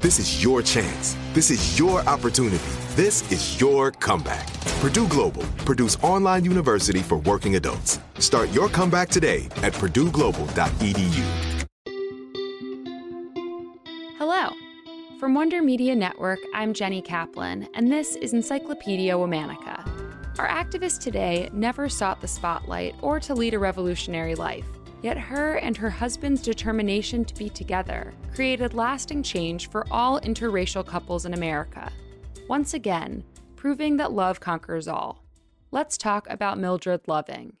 This is your chance. This is your opportunity. This is your comeback. Purdue Global, Purdue's online university for working adults. Start your comeback today at purdueglobal.edu. Hello. From Wonder Media Network, I'm Jenny Kaplan, and this is Encyclopedia Womanica our activist today never sought the spotlight or to lead a revolutionary life. Yet her and her husband's determination to be together created lasting change for all interracial couples in America. Once again, proving that love conquers all. Let's talk about Mildred Loving.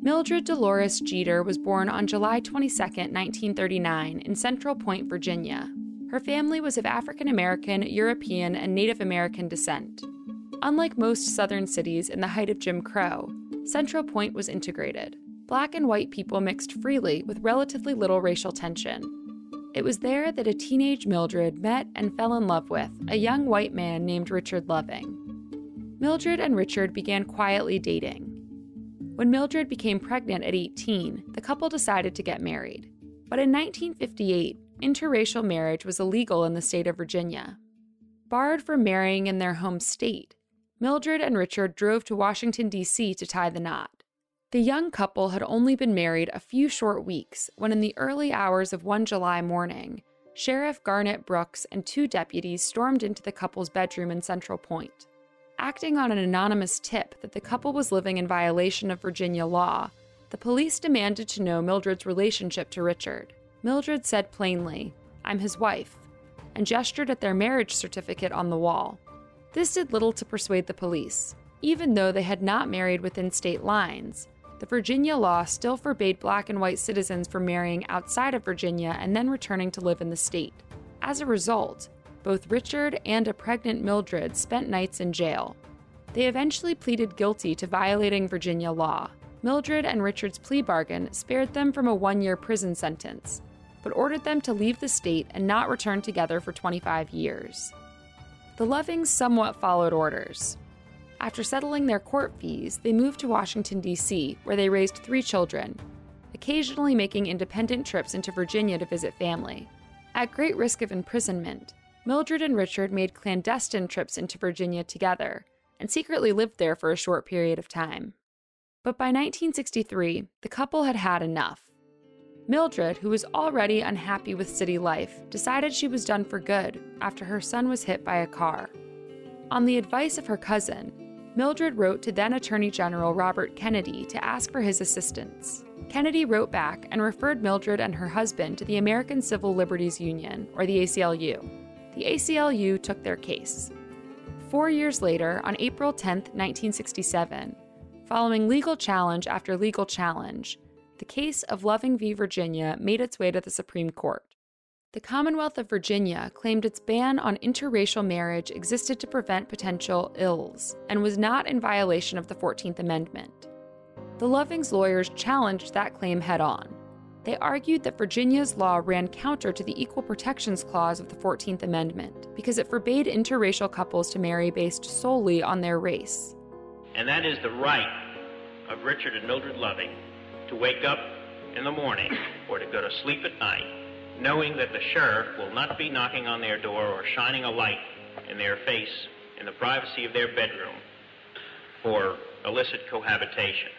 Mildred Dolores Jeter was born on July 22, 1939, in Central Point, Virginia. Her family was of African American, European, and Native American descent. Unlike most southern cities in the height of Jim Crow, Central Point was integrated. Black and white people mixed freely with relatively little racial tension. It was there that a teenage Mildred met and fell in love with a young white man named Richard Loving. Mildred and Richard began quietly dating. When Mildred became pregnant at 18, the couple decided to get married. But in 1958, interracial marriage was illegal in the state of Virginia. Barred from marrying in their home state, Mildred and Richard drove to Washington, D.C. to tie the knot. The young couple had only been married a few short weeks when, in the early hours of one July morning, Sheriff Garnett Brooks and two deputies stormed into the couple's bedroom in Central Point. Acting on an anonymous tip that the couple was living in violation of Virginia law, the police demanded to know Mildred's relationship to Richard. Mildred said plainly, I'm his wife, and gestured at their marriage certificate on the wall. This did little to persuade the police. Even though they had not married within state lines, the Virginia law still forbade black and white citizens from marrying outside of Virginia and then returning to live in the state. As a result, both Richard and a pregnant Mildred spent nights in jail. They eventually pleaded guilty to violating Virginia law. Mildred and Richard's plea bargain spared them from a one year prison sentence, but ordered them to leave the state and not return together for 25 years the Lovings somewhat followed orders. After settling their court fees, they moved to Washington, D.C., where they raised three children, occasionally making independent trips into Virginia to visit family. At great risk of imprisonment, Mildred and Richard made clandestine trips into Virginia together and secretly lived there for a short period of time. But by 1963, the couple had had enough. Mildred, who was already unhappy with city life, decided she was done for good after her son was hit by a car. On the advice of her cousin, Mildred wrote to then Attorney General Robert Kennedy to ask for his assistance. Kennedy wrote back and referred Mildred and her husband to the American Civil Liberties Union, or the ACLU. The ACLU took their case. Four years later, on April 10, 1967, following legal challenge after legal challenge, the case of Loving v. Virginia made its way to the Supreme Court. The Commonwealth of Virginia claimed its ban on interracial marriage existed to prevent potential ills and was not in violation of the 14th Amendment. The Lovings lawyers challenged that claim head on. They argued that Virginia's law ran counter to the Equal Protections Clause of the 14th Amendment because it forbade interracial couples to marry based solely on their race. And that is the right of Richard and Mildred Loving to wake up in the morning or to go to sleep at night knowing that the sheriff will not be knocking on their door or shining a light in their face in the privacy of their bedroom for illicit cohabitation.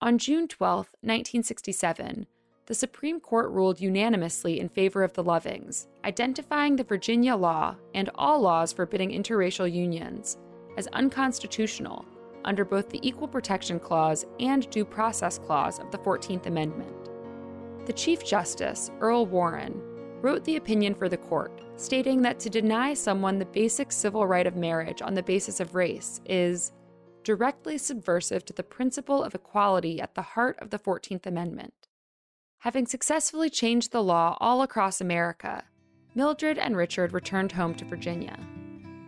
On June 12, 1967, the Supreme Court ruled unanimously in favor of the Lovings, identifying the Virginia law and all laws forbidding interracial unions as unconstitutional under both the Equal Protection Clause and Due Process Clause of the 14th Amendment. The Chief Justice, Earl Warren, wrote the opinion for the court, stating that to deny someone the basic civil right of marriage on the basis of race is directly subversive to the principle of equality at the heart of the 14th Amendment. Having successfully changed the law all across America, Mildred and Richard returned home to Virginia.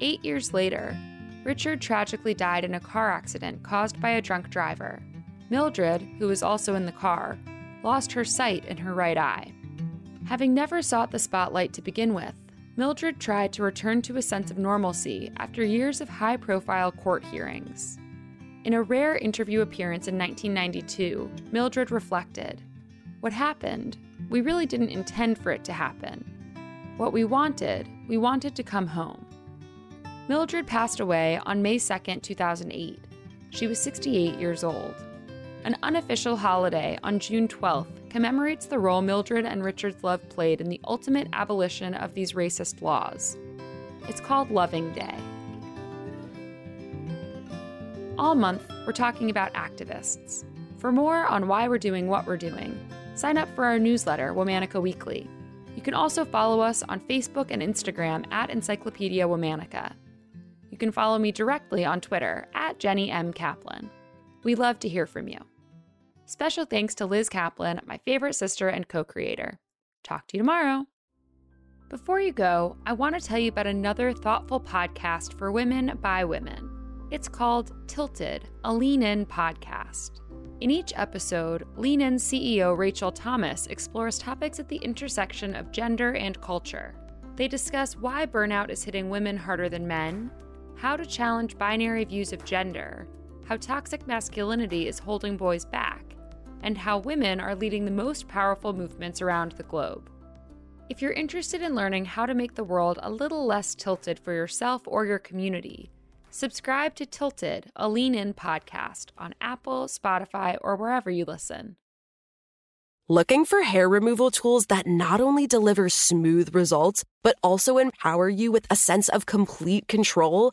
Eight years later, Richard tragically died in a car accident caused by a drunk driver. Mildred, who was also in the car, lost her sight in her right eye. Having never sought the spotlight to begin with, Mildred tried to return to a sense of normalcy after years of high profile court hearings. In a rare interview appearance in 1992, Mildred reflected What happened? We really didn't intend for it to happen. What we wanted, we wanted to come home. Mildred passed away on May 2, 2008. She was 68 years old. An unofficial holiday on June 12th commemorates the role Mildred and Richard's love played in the ultimate abolition of these racist laws. It's called Loving Day. All month, we're talking about activists. For more on why we're doing what we're doing, sign up for our newsletter, Womanica Weekly. You can also follow us on Facebook and Instagram at Encyclopedia Womanica. You can follow me directly on Twitter at Jenny M. Kaplan. We love to hear from you. Special thanks to Liz Kaplan, my favorite sister and co creator. Talk to you tomorrow. Before you go, I want to tell you about another thoughtful podcast for women by women. It's called Tilted, a Lean In podcast. In each episode, Lean In CEO Rachel Thomas explores topics at the intersection of gender and culture. They discuss why burnout is hitting women harder than men, how to challenge binary views of gender, how toxic masculinity is holding boys back, and how women are leading the most powerful movements around the globe. If you're interested in learning how to make the world a little less tilted for yourself or your community, subscribe to Tilted, a lean in podcast on Apple, Spotify, or wherever you listen. Looking for hair removal tools that not only deliver smooth results, but also empower you with a sense of complete control?